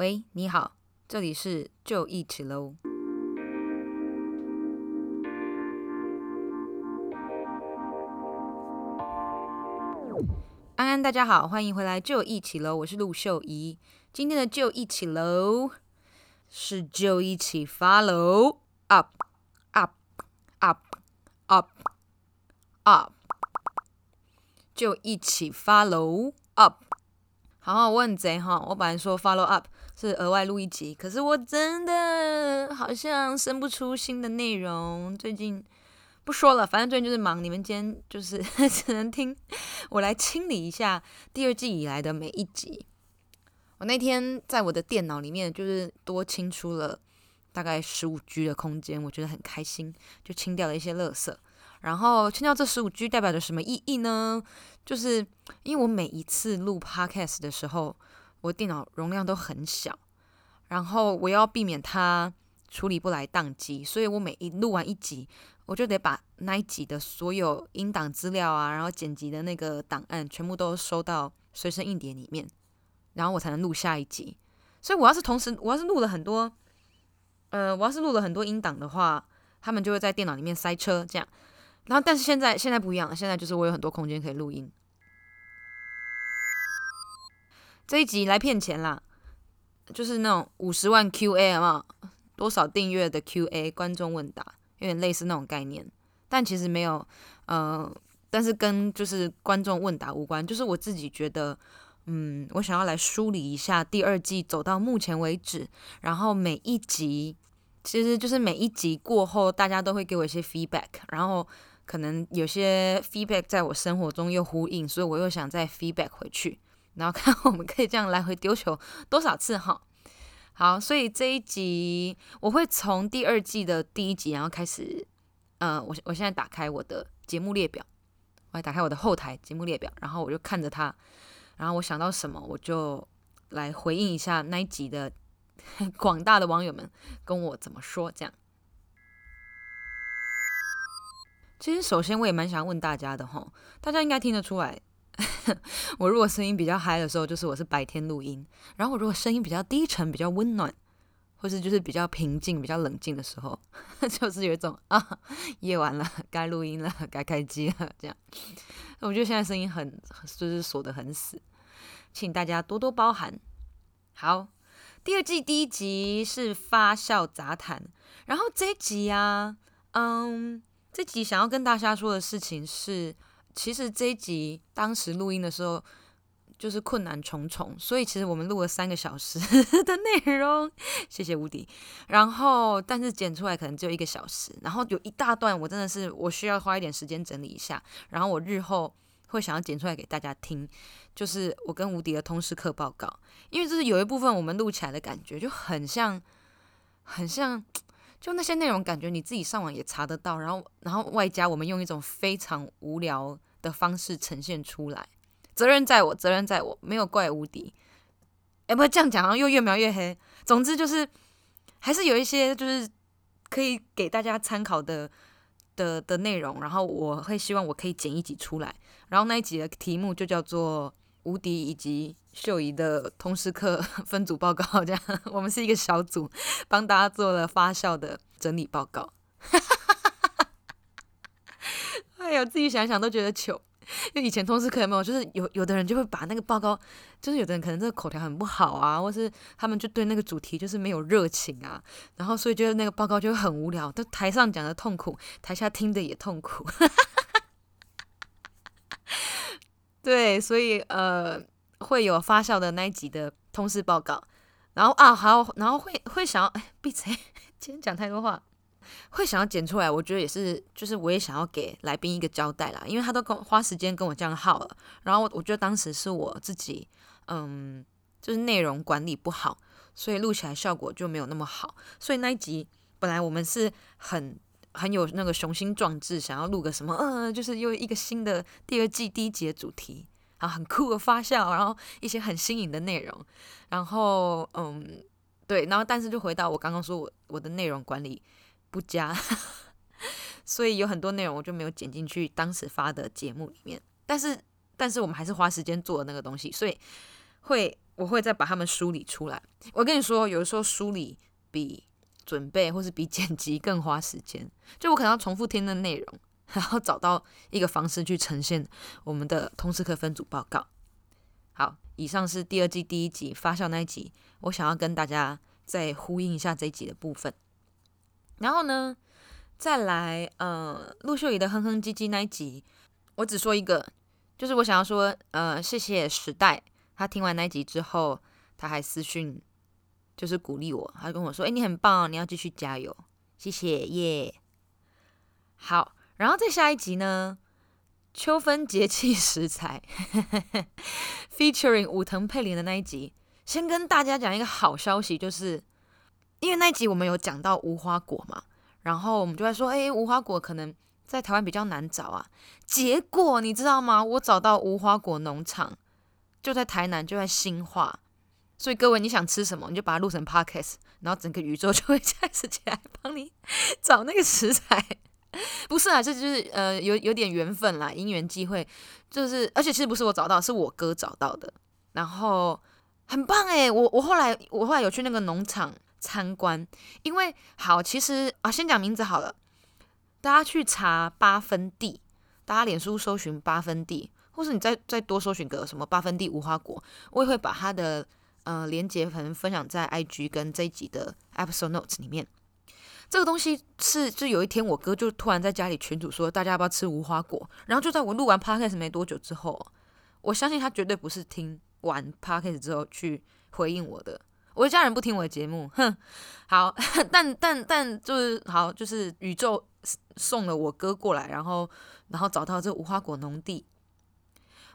喂，你好，这里是就一起喽。安安，大家好，欢迎回来就一起喽，我是陆秀怡。今天的就一起喽，是就一起 follow up up up up up，就一起 follow up。好好问贼哈，我本来说 follow up 是额外录一集，可是我真的好像生不出新的内容。最近不说了，反正最近就是忙。你们今天就是 只能听我来清理一下第二季以来的每一集。我那天在我的电脑里面就是多清出了大概十五 G 的空间，我觉得很开心，就清掉了一些垃圾。然后清掉这十五 G 代表着什么意义呢？就是因为我每一次录 Podcast 的时候，我电脑容量都很小，然后我要避免它处理不来宕机，所以我每一录完一集，我就得把那一集的所有音档资料啊，然后剪辑的那个档案全部都收到随身硬碟里面，然后我才能录下一集。所以我要是同时，我要是录了很多，呃，我要是录了很多音档的话，他们就会在电脑里面塞车，这样。然后，但是现在现在不一样了，现在就是我有很多空间可以录音。这一集来骗钱啦，就是那种五十万 QA 嘛，多少订阅的 QA 观众问答，有点类似那种概念，但其实没有，呃，但是跟就是观众问答无关，就是我自己觉得，嗯，我想要来梳理一下第二季走到目前为止，然后每一集，其实就是每一集过后，大家都会给我一些 feedback，然后可能有些 feedback 在我生活中又呼应，所以我又想再 feedback 回去。然后 看我们可以这样来回丢球多少次哈，好，所以这一集我会从第二季的第一集然后开始，呃，我我现在打开我的节目列表，我还打开我的后台节目列表，然后我就看着它，然后我想到什么我就来回应一下那一集的 广大的网友们跟我怎么说这样。其实首先我也蛮想问大家的哈，大家应该听得出来。我如果声音比较嗨的时候，就是我是白天录音；然后我如果声音比较低沉、比较温暖，或是就是比较平静、比较冷静的时候，就是有一种啊，夜晚了，该录音了，该开机了，这样。我觉得现在声音很就是锁得很死，请大家多多包涵。好，第二季第一集是发酵杂谈，然后这一集啊，嗯，这集想要跟大家说的事情是。其实这一集当时录音的时候就是困难重重，所以其实我们录了三个小时 的内容，谢谢无敌。然后但是剪出来可能只有一个小时，然后有一大段我真的是我需要花一点时间整理一下，然后我日后会想要剪出来给大家听，就是我跟无敌的通识课报告，因为就是有一部分我们录起来的感觉就很像，很像。就那些内容，感觉你自己上网也查得到，然后，然后外加我们用一种非常无聊的方式呈现出来，责任在我，责任在我，没有怪无敌。哎，不这样讲，然后又越描越黑。总之就是，还是有一些就是可以给大家参考的的的内容，然后我会希望我可以剪一集出来，然后那一集的题目就叫做无敌以及。秀仪的通识课 分组报告，这样 我们是一个小组，帮大家做了发酵的整理报告。哎呦，自己想想都觉得糗。就以前通识课有没有？就是有有的人就会把那个报告，就是有的人可能这个口条很不好啊，或是他们就对那个主题就是没有热情啊，然后所以觉得那个报告就会很无聊，就台上讲的痛苦，台下听的也痛苦。对，所以呃。会有发酵的那一集的通识报告，然后啊，还有，然后会会想要，哎，闭嘴，今天讲太多话，会想要剪出来。我觉得也是，就是我也想要给来宾一个交代啦，因为他都跟花时间跟我这样耗了，然后我觉得当时是我自己，嗯，就是内容管理不好，所以录起来效果就没有那么好。所以那一集本来我们是很很有那个雄心壮志，想要录个什么，嗯，就是又一个新的第二季第一集的主题。啊，很酷的发酵，然后一些很新颖的内容，然后嗯，对，然后但是就回到我刚刚说我我的内容管理不佳，所以有很多内容我就没有剪进去当时发的节目里面。但是但是我们还是花时间做的那个东西，所以会我会再把它们梳理出来。我跟你说，有的时候梳理比准备或是比剪辑更花时间。就我可能要重复听的内容，然后找到一个方式去呈现我们的通识课分组报告。好，以上是第二季第一集发酵那一集，我想要跟大家再呼应一下这一集的部分。然后呢，再来，呃，陆秀怡的哼哼唧唧那一集，我只说一个，就是我想要说，呃，谢谢时代。他听完那一集之后，他还私讯，就是鼓励我，他跟我说：“哎，你很棒，你要继续加油，谢谢耶。”好，然后再下一集呢，秋分节气 食材，featuring 武藤佩林的那一集，先跟大家讲一个好消息，就是因为那一集我们有讲到无花果嘛，然后我们就在说：“哎，无花果可能在台湾比较难找啊。”结果你知道吗？我找到无花果农场。就在台南，就在新化，所以各位你想吃什么，你就把它录成 podcast，然后整个宇宙就会 开始起来帮你找那个食材。不是啊，这就是呃有有点缘分啦，因缘际会，就是而且其实不是我找到，是我哥找到的，然后很棒诶，我我后来我后来有去那个农场参观，因为好其实啊先讲名字好了，大家去查八分地，大家脸书搜寻八分地。或是你再再多搜寻个什么八分地无花果，我也会把它的呃连接可能分享在 IG 跟这一集的 episode notes 里面。这个东西是就有一天我哥就突然在家里群组说大家要不要吃无花果，然后就在我录完 podcast 没多久之后，我相信他绝对不是听完 podcast 之后去回应我的。我的家人不听我的节目，哼，好，但但但就是好，就是宇宙送了我哥过来，然后然后找到这无花果农地。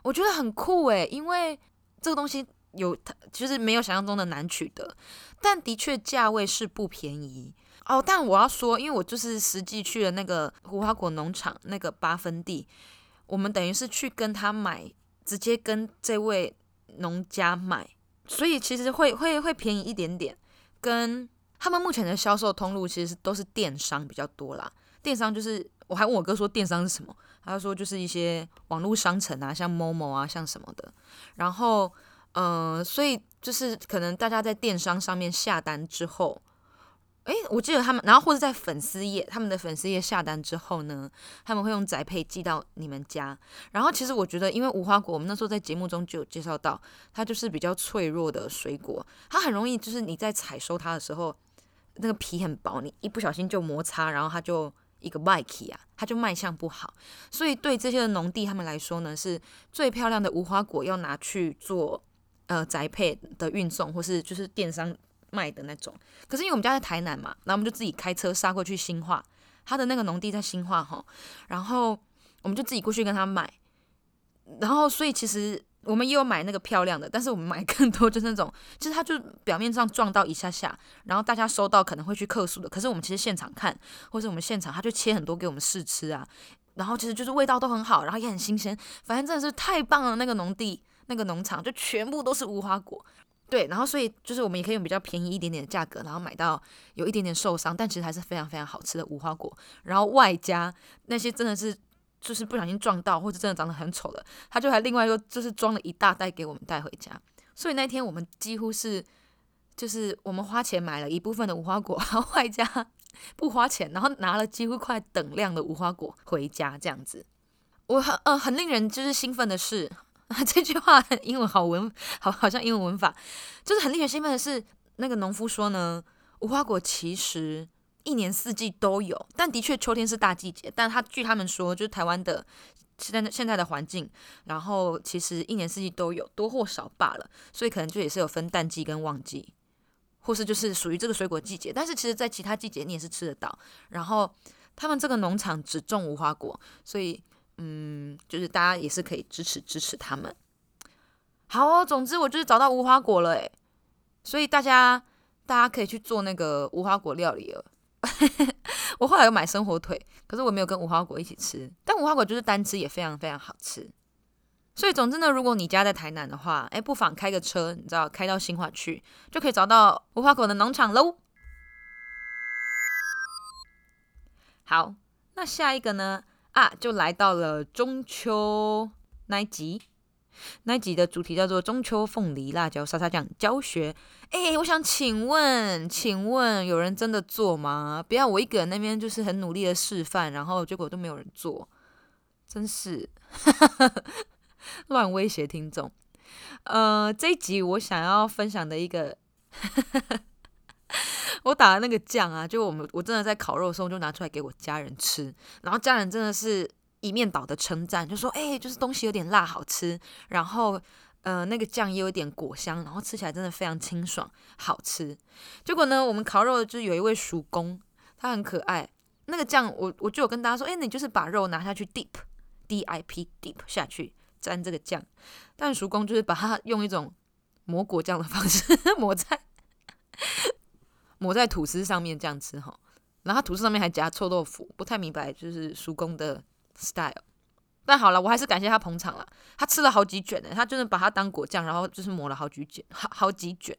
我觉得很酷诶，因为这个东西有它，就是没有想象中的难取得，但的确价位是不便宜哦。但我要说，因为我就是实际去了那个无花果农场那个八分地，我们等于是去跟他买，直接跟这位农家买，所以其实会会会便宜一点点。跟他们目前的销售通路其实都是电商比较多啦，电商就是我还问我哥说电商是什么。他说就是一些网络商城啊，像 Momo 啊，像什么的。然后，呃，所以就是可能大家在电商上面下单之后，诶，我记得他们，然后或者在粉丝页，他们的粉丝页下单之后呢，他们会用宅配寄到你们家。然后其实我觉得，因为无花果，我们那时候在节目中就有介绍到，它就是比较脆弱的水果，它很容易就是你在采收它的时候，那个皮很薄，你一不小心就摩擦，然后它就。一个卖气啊，它就卖相不好，所以对这些农地他们来说呢，是最漂亮的无花果要拿去做呃宅配的运送，或是就是电商卖的那种。可是因为我们家在台南嘛，然后我们就自己开车杀过去新化，他的那个农地在新化哈，然后我们就自己过去跟他买，然后所以其实。我们也有买那个漂亮的，但是我们买 更多就是那种，其实它就表面上撞到一下下，然后大家收到可能会去客诉的。可是我们其实现场看，或是我们现场，他就切很多给我们试吃啊，然后其实就是味道都很好，然后也很新鲜，反正真的是太棒了。那个农地、那个农场就全部都是无花果，对，然后所以就是我们也可以用比较便宜一点点的价格，然后买到有一点点受伤，但其实还是非常非常好吃的无花果，然后外加那些真的是。就是不小心撞到，或者真的长得很丑的，他就还另外又就是装了一大袋给我们带回家。所以那天我们几乎是，就是我们花钱买了一部分的无花果，然后外加不花钱，然后拿了几乎快等量的无花果回家这样子。我很呃很令人就是兴奋的是，啊 这句话英文好文 好好像英文文法，就是很令人兴奋的是，那个农夫说呢，无花果其实。一年四季都有，但的确秋天是大季节。但他据他们说，就是台湾的现在现在的环境，然后其实一年四季都有，多或少罢了。所以可能就也是有分淡季跟旺季，或是就是属于这个水果季节。但是其实在其他季节你也是吃得到。然后他们这个农场只种无花果，所以嗯，就是大家也是可以支持支持他们。好哦，总之我就是找到无花果了诶，所以大家大家可以去做那个无花果料理了。我后来有买生火腿，可是我没有跟无花果一起吃。但无花果就是单吃也非常非常好吃。所以总之呢，如果你家在台南的话，哎，不妨开个车，你知道，开到新化去，就可以找到无花果的农场喽。好，那下一个呢？啊，就来到了中秋那一集。那一集的主题叫做中秋凤梨辣椒沙沙酱教学。哎，我想请问，请问有人真的做吗？不要我一个人那边就是很努力的示范，然后结果都没有人做，真是 乱威胁听众。呃，这一集我想要分享的一个，我打的那个酱啊，就我们我真的在烤肉的时候就拿出来给我家人吃，然后家人真的是。一面倒的称赞，就说：“哎、就是东西有点辣，好吃。然后，呃，那个酱也有点果香，然后吃起来真的非常清爽，好吃。结果呢，我们烤肉就有一位叔公，他很可爱。那个酱，我我就有跟大家说：，哎、你就是把肉拿下去 dip，d i p dip 下去沾这个酱。但叔公就是把它用一种抹果酱的方式 抹在抹在吐司上面这样吃哈。然后吐司上面还夹臭豆腐，不太明白就是叔公的。” style，但好了，我还是感谢他捧场了。他吃了好几卷呢，他真的把它当果酱，然后就是抹了好几卷，好好几卷。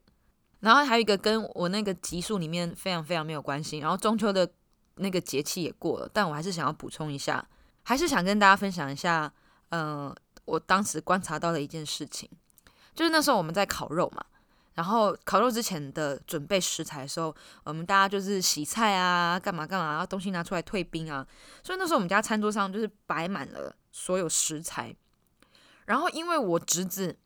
然后还有一个跟我那个集数里面非常非常没有关系。然后中秋的那个节气也过了，但我还是想要补充一下，还是想跟大家分享一下，嗯、我当时观察到的一件事情，就是那时候我们在烤肉嘛。然后烤肉之前的准备食材的时候，我们大家就是洗菜啊，干嘛干嘛，然后东西拿出来退冰啊。所以那时候我们家餐桌上就是摆满了所有食材。然后因为我侄子，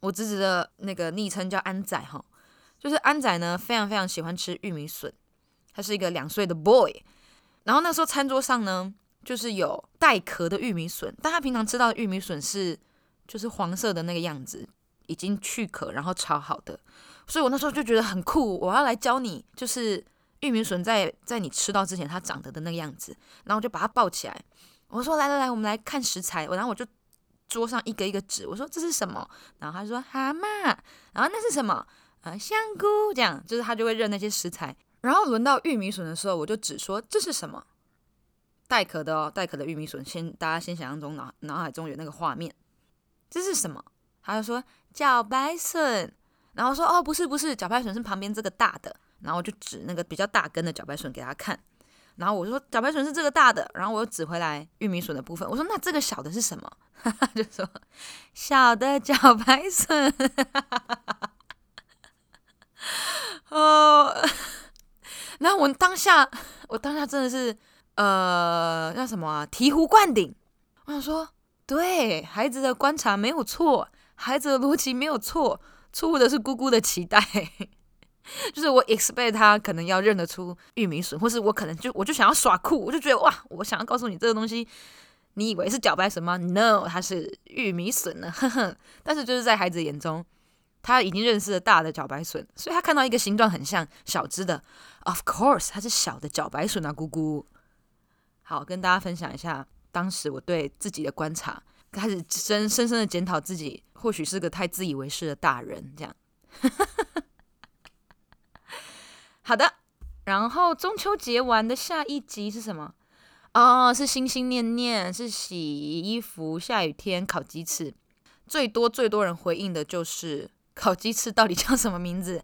我侄子的那个昵称叫安仔哈，就是安仔呢非常非常喜欢吃玉米笋，他是一个两岁的 boy。然后那时候餐桌上呢就是有带壳的玉米笋，但他平常吃到的玉米笋是就是黄色的那个样子。已经去壳，然后炒好的，所以我那时候就觉得很酷。我要来教你，就是玉米笋在在你吃到之前它长得的那个样子。然后我就把它抱起来，我说：“来来来，我们来看食材。”我然后我就桌上一个一个指，我说：“这是什么？”然后他说：“蛤蟆。”然后那是什么？啊，香菇。这样就是他就会认那些食材。然后轮到玉米笋的时候，我就指说：“这是什么？带壳的哦，带壳的玉米笋。”先大家先想象中脑脑海中有那个画面，这是什么？他就说。茭白笋，然后说哦，不是不是，茭白笋是旁边这个大的，然后我就指那个比较大根的茭白笋给他看，然后我说茭白笋是这个大的，然后我又指回来玉米笋的部分，我说那这个小的是什么？哈哈，就说小的茭白笋，哦，然后我当下我当下真的是呃叫什么啊醍醐灌顶，我想说对孩子的观察没有错。孩子的逻辑没有错，错误的是姑姑的期待。就是我 expect 他可能要认得出玉米笋，或是我可能就我就想要耍酷，我就觉得哇，我想要告诉你这个东西，你以为是茭白笋吗？No，它是玉米笋呢。呵呵。但是就是在孩子眼中，他已经认识了大的茭白笋，所以他看到一个形状很像小只的，Of course，它是小的茭白笋啊，姑姑。好，跟大家分享一下当时我对自己的观察。开始深深深的检讨自己，或许是个太自以为是的大人，这样。好的，然后中秋节完的下一集是什么？哦，是心心念念，是洗衣服，下雨天烤鸡翅。最多最多人回应的就是烤鸡翅到底叫什么名字？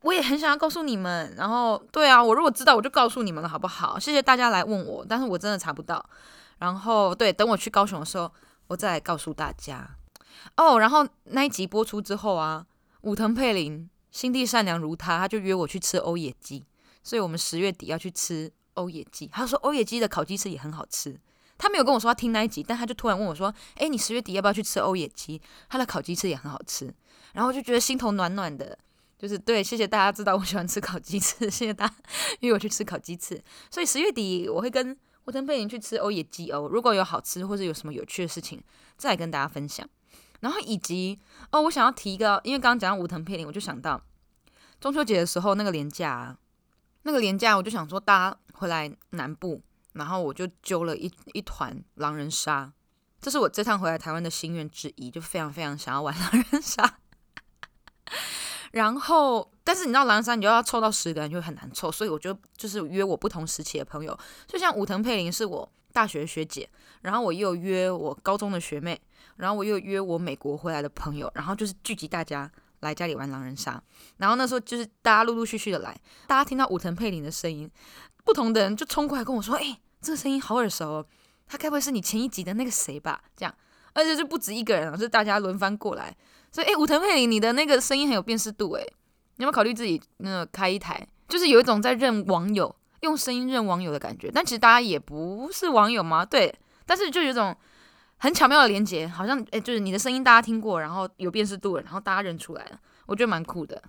我也很想要告诉你们。然后，对啊，我如果知道，我就告诉你们了，好不好？谢谢大家来问我，但是我真的查不到。然后，对，等我去高雄的时候。我再来告诉大家哦，然后那一集播出之后啊，武藤佩玲心地善良如他，他就约我去吃欧野鸡，所以我们十月底要去吃欧野鸡。他说欧野鸡的烤鸡翅也很好吃，他没有跟我说他听那一集，但他就突然问我说：“哎，你十月底要不要去吃欧野鸡？他的烤鸡翅也很好吃。”然后我就觉得心头暖暖的，就是对，谢谢大家知道我喜欢吃烤鸡翅，谢谢大家 约我去吃烤鸡翅，所以十月底我会跟。武藤佩玲去吃欧野鸡哦，如果有好吃或者有什么有趣的事情，再跟大家分享。然后以及哦，我想要提一个，因为刚刚讲到武藤佩林，我就想到中秋节的时候那个连假啊，那个连假我就想说大家回来南部，然后我就揪了一一团狼人杀，这是我这趟回来台湾的心愿之一，就非常非常想要玩狼人杀。然后，但是你知道狼人杀，你就要凑到十个人就很难凑，所以我就就是约我不同时期的朋友，就像武藤佩玲是我大学学姐，然后我又约我高中的学妹，然后我又约我美国回来的朋友，然后就是聚集大家来家里玩狼人杀，然后那时候就是大家陆陆续续的来，大家听到武藤佩玲的声音，不同的人就冲过来跟我说，哎，这个声音好耳熟哦，他该不会是你前一集的那个谁吧？这样。而且就不止一个人啊，是大家轮番过来。所以，哎，武藤佩里，你的那个声音很有辨识度，哎，你有没有考虑自己那个开一台？就是有一种在认网友，用声音认网友的感觉。但其实大家也不是网友吗？对，但是就有种很巧妙的连接，好像哎，就是你的声音大家听过，然后有辨识度了，然后大家认出来了，我觉得蛮酷的。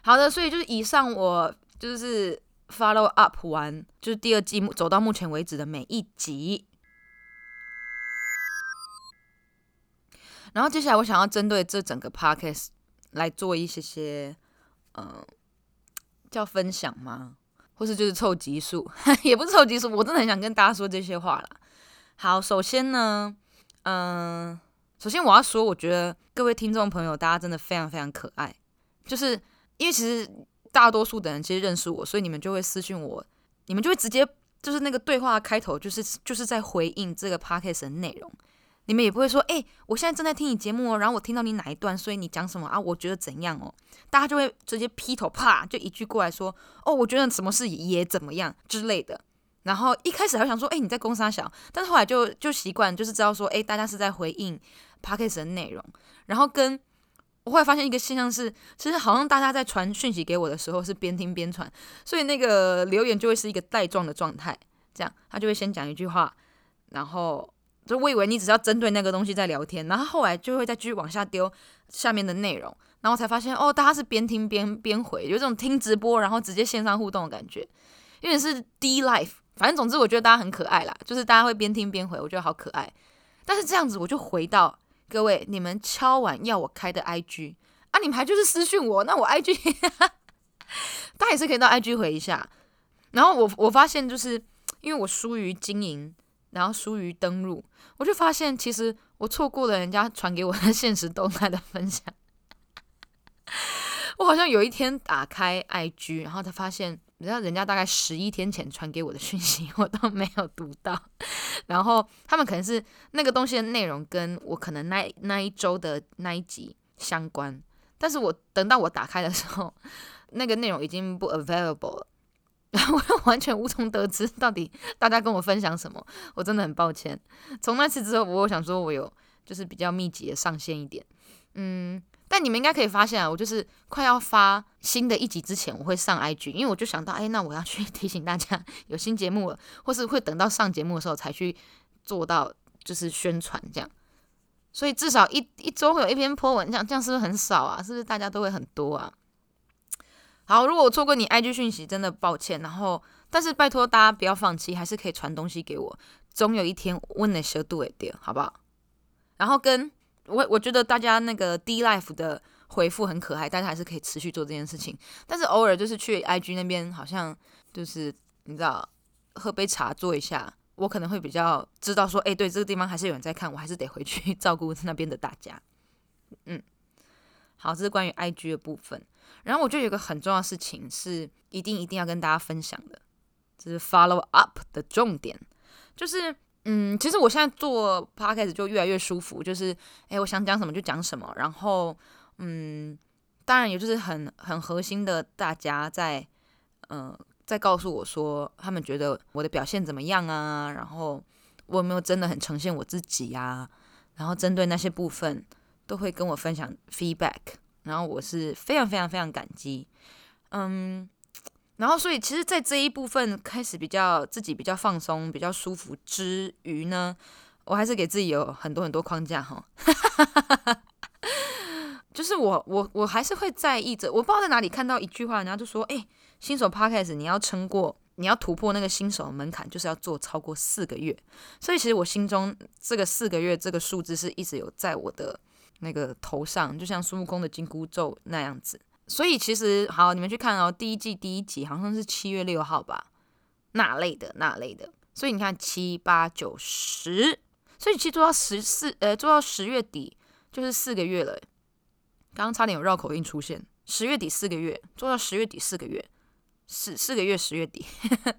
好的，所以就是以上我就是 follow up 完，就是第二季走到目前为止的每一集。然后接下来我想要针对这整个 podcast 来做一些些，呃，叫分享吗？或是就是凑集数，也不是凑集数，我真的很想跟大家说这些话啦。好，首先呢，嗯、首先我要说，我觉得各位听众朋友，大家真的非常非常可爱，就是因为其实大多数的人其实认识我，所以你们就会私信我，你们就会直接就是那个对话开头，就是就是在回应这个 podcast 的内容。你们也不会说，哎、我现在正在听你节目哦，然后我听到你哪一段，所以你讲什么啊？我觉得怎样哦？大家就会直接劈头啪就一句过来说，哦，我觉得什么事也怎么样之类的。然后一开始还想说，哎、你在攻三小，但是后来就就习惯，就是知道说，哎、大家是在回应 podcast 的内容。然后跟我后来发现一个现象是，其实好像大家在传讯息给我的时候是边听边传，所以那个留言就会是一个带状的状态，这样他就会先讲一句话，然后。就我以为你只是要针对那个东西在聊天，然后后来就会再继续往下丢下面的内容，然后才发现哦，大家是边听边边回，有这种听直播然后直接线上互动的感觉，因为是 D Life，反正总之我觉得大家很可爱啦，就是大家会边听边回，我觉得好可爱。但是这样子我就回到各位，你们敲完要我开的 IG 啊，你们还就是私讯我，那我 IG 大家也是可以到 IG 回一下。然后我我发现就是因为我疏于经营。然后疏于登录，我就发现其实我错过了人家传给我的现实动态的分享。我好像有一天打开 IG，然后才发现，你知道人家大概十一天前传给我的讯息，我都没有读到。然后他们可能是那个东西的内容跟我可能那那一周的那一集相关，但是我等到我打开的时候，那个内容已经不 available 了。然后我又完全无从得知到底大家跟我分享什么，我真的很抱歉。从那次之后，我想说我有就是比较密集的上线一点，嗯，但你们应该可以发现啊，我就是快要发新的一集之前，我会上 IG，因为我就想到，哎，那我要去 提醒大家有新节目了，或是会等到上节目的时候才去做到就是宣传这样。所以至少一一周会有一篇 po 文，这样这样是不是很少啊？是不是大家都会很多啊？好，如果我错过你 IG 讯息，真的抱歉。然后，但是拜托大家不要放弃，还是可以传东西给我。总有一天，我能学度一点，好不好？然后跟我，我觉得大家那个 D Life 的回复很可爱，大家还是可以持续做这件事情。但是偶尔就是去 IG 那边，好像就是你知道，喝杯茶坐一下，我可能会比较知道说，哎，对，这个地方还是有人在看，我还是得回去 照顾那边的大家。嗯。好，这是关于 IG 的部分。然后我觉得有个很重要的事情是一定一定要跟大家分享的，这是 follow up 的重点。就是，嗯，其实我现在做 podcast 就越来越舒服，就是，哎，我想讲什么就讲什么。然后，嗯，当然也就是很很核心的，大家在，嗯、呃，在告诉我说他们觉得我的表现怎么样啊？然后我有没有真的很呈现我自己呀、然后针对那些部分。都会跟我分享 feedback，然后我是非常非常非常感激，嗯，然后所以其实，在这一部分开始比较自己比较放松、比较舒服之余呢，我还是给自己有很多很多框架哈，就是我我我还是会在意着，我不知道在哪里看到一句话，然后就说，哎，新手 podcast 你要撑过，你要突破那个新手门槛，就是要做超过四个月，所以其实我心中这个四个月这个数字是一直有在我的。那个头上就像孙悟空的紧箍咒那样子，所以其实好，你们去看哦，第一季第一集好像是七月六号吧，那类的那类的，所以你看七八九十，所以其实做到十四，呃，做到十月底就是四个月了。刚刚差点有绕口令出现，十月底四个月，做到十月底四个月，四四个月十月底，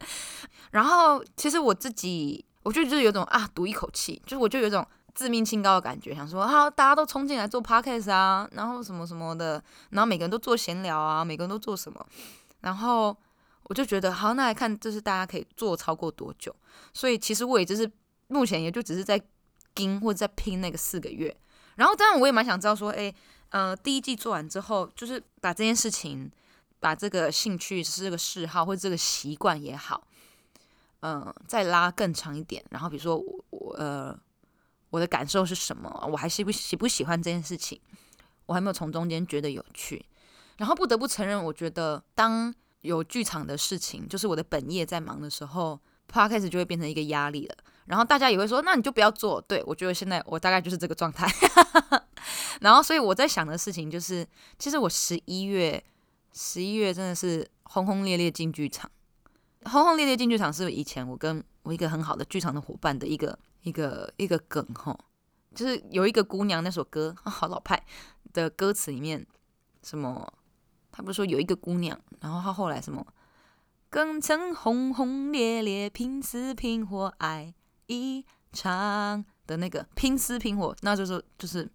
然后其实我自己，我就就是有种啊，赌一口气，就是我就有种。自命清高的感觉，想说好，大家都冲进来做 podcast 啊，然后什么什么的，然后每个人都做闲聊啊，每个人都做什么，然后我就觉得好，那来看，就是大家可以做超过多久。所以其实我也就是目前也就只是在拼或者在拼那个四个月。然后当然我也蛮想知道说，哎，呃，第一季做完之后，就是把这件事情，把这个兴趣是这个嗜好或者这个习惯也好，嗯、再拉更长一点。然后比如说我呃我的感受是什么？我还喜不喜不喜欢这件事情？我还没有从中间觉得有趣。然后不得不承认，我觉得当有剧场的事情，就是我的本业在忙的时候，Podcast 就会变成一个压力了。然后大家也会说，那你就不要做。对，我觉得现在我大概就是这个状态。然后，所以我在想的事情就是，其实我十一月，十一月真的是轰轰烈烈进剧场。轰轰烈烈进剧场是以前我跟我一个很好的剧场的伙伴的一个一个一个梗吼，就是有一个姑娘那首歌，好老派的歌词里面什么。他不是说有一个姑娘，然后他后来什么，更曾轰轰烈烈拼死拼活爱一场的那个拼死拼活，那就是就是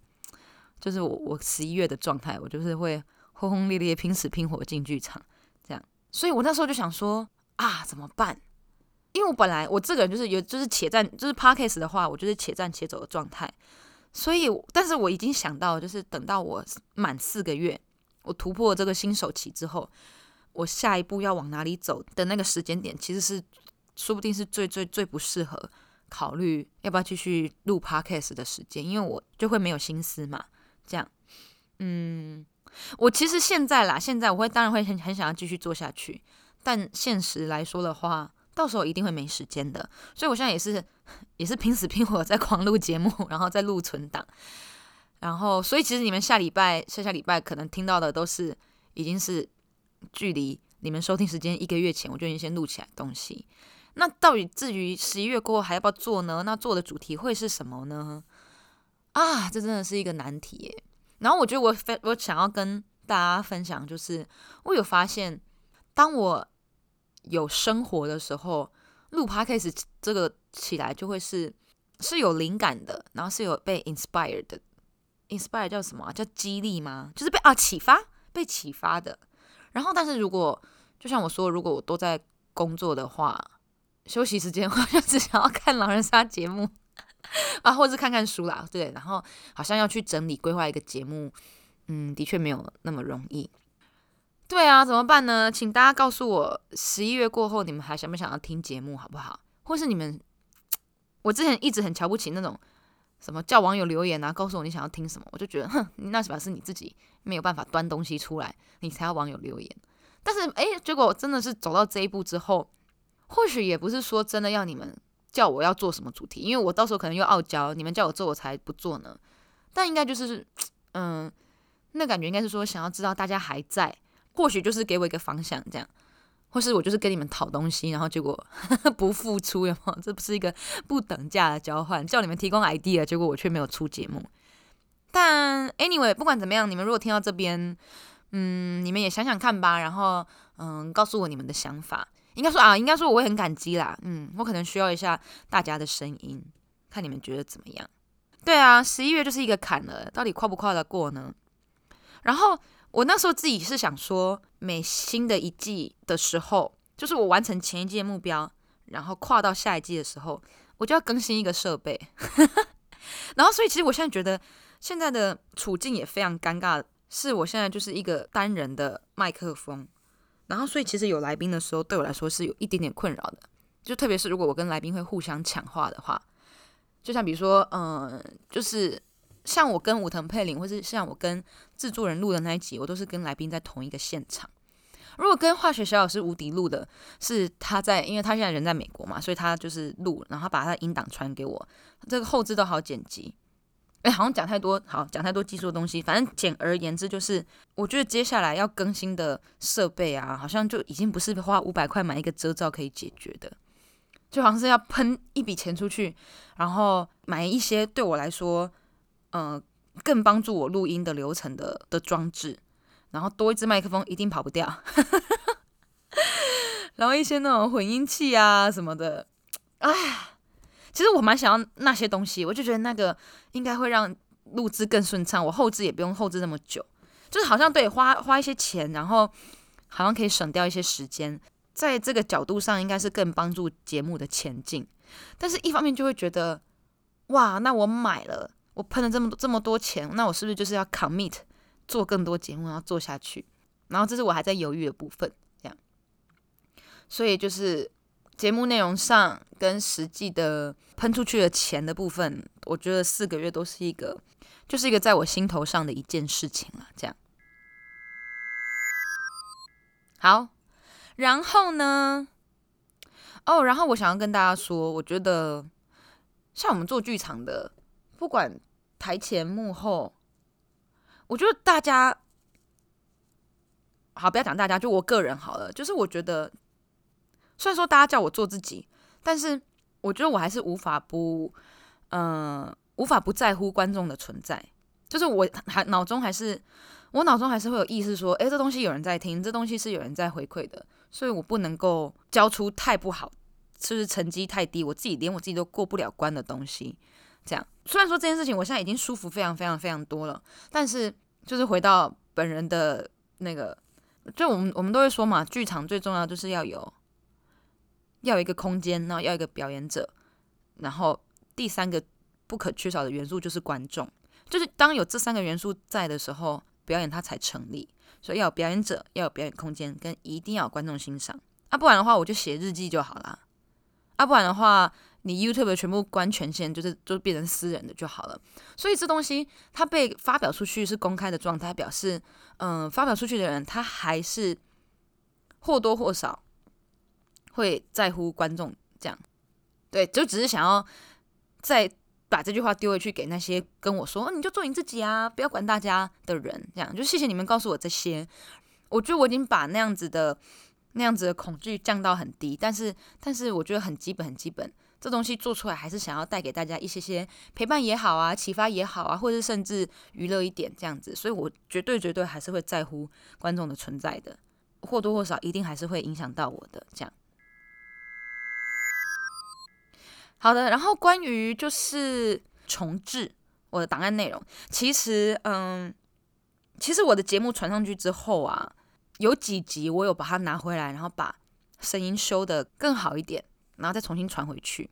就是我我十一月的状态，我就是会轰轰烈烈拼死拼活进剧场这样，所以我那时候就想说啊，怎么办？因为我本来我这个人就是有就是且战就是 Podcast 的话，我就是且战且走的状态，所以但是我已经想到，就是等到我满四个月。我突破这个新手期之后，我下一步要往哪里走的那个时间点，其实是说不定是最最最不适合考虑要不要继续录 podcast 的时间，因为我就会没有心思嘛。这样，嗯，我其实现在啦，现在我会当然会很很想要继续做下去，但现实来说的话，到时候一定会没时间的。所以我现在也是 也是拼死拼活在狂录节目，然后再录存档。然后，所以其实你们下礼拜、下下礼拜可能听到的都是已经是距离你们收听时间一个月前，我就已经先录起来东西。那到底至于十一月过后还要不要做呢？那做的主题会是什么呢？啊，这真的是一个难题耶。然后我觉得我分我想要跟大家分享，就是我有发现，当我有生活的时候，录 podcast 这个起来就会是是有灵感的，然后是有被 inspired 的。inspired 叫什么？叫激励吗？就是被啊启发，被启发的。然后，但是如果就像我说，如果我都在工作的话，休息时间 我就只想要看狼人杀节目啊，或是看看书啦。对，然后好像要去整理规划一个节目，嗯，的确没有那么容易。对啊，怎么办呢？请大家告诉我，十一月过后你们还想不想要听节目，好不好？或是你们，我之前一直很瞧不起那种。什么叫网友留言啊？告诉我你想要听什么，我就觉得，哼，那是表示你自己没有办法端东西出来，你才要网友留言。但是，哎，结果真的是走到这一步之后，或许也不是说真的要你们叫我要做什么主题，因为我到时候可能又傲娇，你们叫我做我才不做呢。但应该就是，嗯，那感觉应该是说想要知道大家还在，或许就是给我一个方向这样。或是我就是跟你们讨东西，然后结果 不付出，有没有？这不是一个不等价的交换？叫你们提供 idea，结果我却没有出节目。但 anyway，不管怎么样，你们如果听到这边，嗯，你们也想想看吧，然后嗯，告诉我你们的想法。应该说啊，应该说我会很感激啦。嗯，我可能需要一下大家的声音，看你们觉得怎么样？对啊，十一月就是一个坎了，到底跨不跨得过呢？然后。我那时候自己是想说，每新的一季的时候，就是我完成前一季的目标，然后跨到下一季的时候，我就要更新一个设备。然后，所以其实我现在觉得现在的处境也非常尴尬，是我现在就是一个单人的麦克风，然后所以其实有来宾的时候，对我来说是有一点点困扰的，就特别是如果我跟来宾会互相抢话的话，就像比如说，嗯，就是。像我跟武藤佩玲，或是像我跟制作人录的那一集，我都是跟来宾在同一个现场。如果跟化学小老师吴迪录的，是他在，因为他现在人在美国嘛，所以他就是录，然后把他的音档传给我，这个后置都好剪辑。哎，好像讲太多，好讲太多技术的东西。反正简而言之，就是我觉得接下来要更新的设备啊，好像就已经不是花五百块买一个遮罩可以解决的，就好像是要喷一笔钱出去，然后买一些对我来说。嗯、更帮助我录音的流程的的装置，然后多一支麦克风一定跑不掉，然后一些那种混音器啊什么的，哎，其实我蛮想要那些东西，我就觉得那个应该会让录制更顺畅，我后置也不用后置那么久，就是好像对花花一些钱，然后好像可以省掉一些时间，在这个角度上应该是更帮助节目的前进，但是一方面就会觉得。哇，那我买了，我喷了这么多这么多钱，那我是不是就是要 commit 做更多节目，然后做下去？然后这是我还在犹豫的部分，这样。所以就是节目内容上跟实际的喷出去的钱的部分，我觉得四个月都是一个，就是一个在我心头上的一件事情了，这样。好，然后呢？哦，然后我想要跟大家说，我觉得像我们做剧场的，不管台前幕后，我觉得大家好，不要讲大家，就我个人好了。就是我觉得，虽然说大家叫我做自己，但是我觉得我还是无法不，嗯、无法不在乎观众的存在。就是我还脑中还是，我脑中还是会有意识说，诶，这东西有人在听，这东西是有人在回馈的。所以我不能够交出太不好，是不是成绩太低？我自己连我自己都过不了关的东西，这样。虽然说这件事情我现在已经舒服非常非常非常多了，但是就是回到本人的那个，就我们我们都会说嘛，剧场最重要就是要有要有一个空间，然后要一个表演者，然后第三个不可缺少的元素就是观众，就是当有这三个元素在的时候，表演它才成立。所以要有表演者，要有表演空间，跟一定要有观众欣赏啊，不然的话我就写日记就好了啊，不然的话你 YouTube 全部关权限，就是就变成私人的就好了。所以这东西它被发表出去是公开的状态，表示嗯、发表出去的人他还是或多或少会在乎观众这样，对，就只是想要再。把这句话丢回去给那些跟我说“你就做你自己啊，不要管大家”的人，这样就谢谢你们告诉我这些。我觉得我已经把那样子的那样子的恐惧降到很低，但是但是我觉得很基本很基本，这东西做出来还是想要带给大家一些些陪伴也好啊，启发也好啊，或者甚至娱乐一点这样子。所以我绝对绝对还是会在乎观众的存在的，或多或少一定还是会影响到我的这样。好的，然后关于就是重置我的档案内容，其实嗯，其实我的节目传上去之后啊，有几集我有把它拿回来，然后把声音修得更好一点，然后再重新传回去。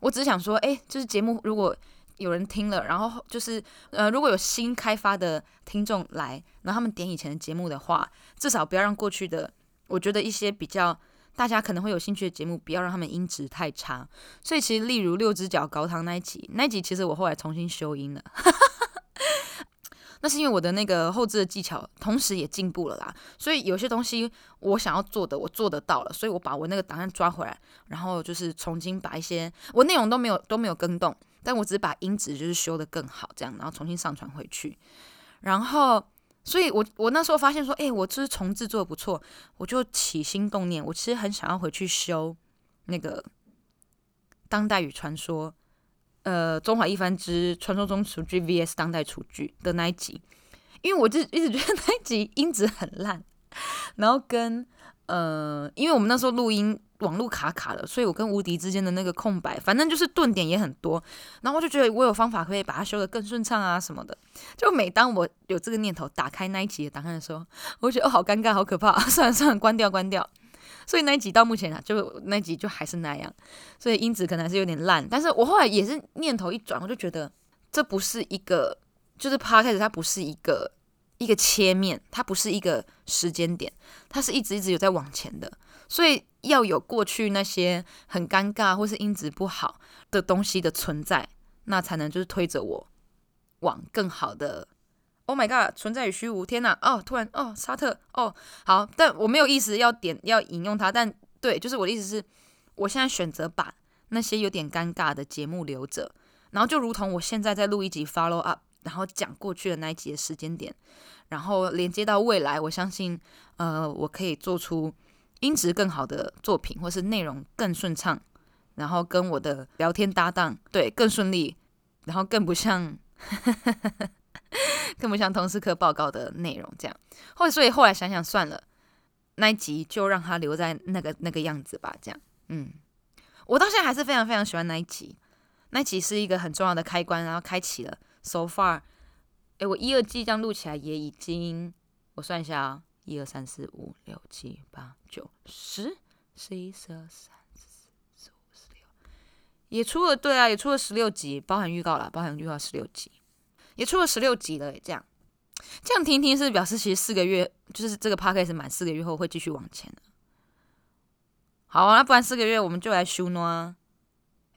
我只是想说，哎，就是节目如果有人听了，然后就是呃，如果有新开发的听众来，然后他们点以前的节目的话，至少不要让过去的，我觉得一些比较。大家可能会有兴趣的节目，不要让他们音质太差。所以其实，例如六只脚高汤那一集，那一集其实我后来重新修音了。那是因为我的那个后置的技巧，同时也进步了啦。所以有些东西我想要做的，我做得到了。所以我把我那个档案抓回来，然后就是重新把一些我内容都没有都没有更动，但我只是把音质就是修得更好，这样，然后重新上传回去，然后。所以我，我那时候发现说，哎，我就是重制做的不错，我就起心动念，我其实很想要回去修那个《当代与传说》，呃，《中华一番之传说中厨具 VS 当代厨具》的那一集，因为我就一直觉得 那一集音质很烂，然后跟呃，因为我们那时候录音。网络卡卡了，所以我跟无敌之间的那个空白，反正就是顿点也很多。然后我就觉得我有方法可以把它修得更顺畅啊什么的。就每当我有这个念头，打开那一集的档案的时候，我就觉得哦，好尴尬，好可怕。算了算了，关掉关掉。所以那一集到目前啊，就那集就还是那样，所以音质可能还是有点烂。但是我后来也是念头一转，我就觉得这不是一个，就是 p o d a 它不是一个一个切面，它不是一个时间点，它是一直一直有在往前的。所以要有过去那些很尴尬或是音质不好的东西的存在，那才能就是推着我往更好的。Oh my god！存在与虚无，天哪！哦，突然哦，沙特哦，好，但我没有意思要点要引用它，但对，就是我的意思是，我现在选择把那些有点尴尬的节目留着，然后就如同我现在在录一集 follow up，然后讲过去的那一集的时间点，然后连接到未来，我相信呃，我可以做出。音质更好的作品，或是内容更顺畅，然后跟我的聊天搭档对更顺利，然后更不像，更不像通识课报告的内容这样。后所以后来想想算了，那一集就让它留在那个那个样子吧。这样，嗯，我到现在还是非常非常喜欢那一集，那一集是一个很重要的开关，然后开启了。So far，诶，我一二季这样录起来也已经，我算一下啊。一二三四五六七八九十十一十二十三十四十五十六，也出了，对啊，也出了十六集，包含预告啦，包含预告十六集，也出了十六集了。这样，这样听听是表示其实四个月，就是这个 podcast 满四个月后会继续往前的。好啊，那不然四个月我们就来修诺啊。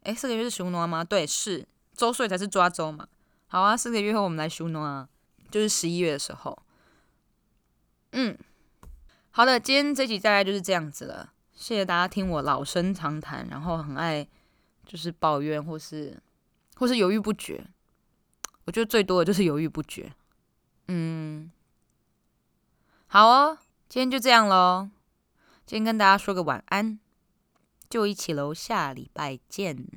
哎，四个月是修诺吗？对，是周岁才是抓周嘛。好啊，四个月后我们来修诺啊，就是十一月的时候。嗯，好的，今天这集大概就是这样子了。谢谢大家听我老生常谈，然后很爱。就是抱怨，或是或是犹豫不决。我觉得最多的就是犹豫不决。嗯，好哦，今天就这样喽。今天跟大家说个晚安，就一起楼下礼拜见。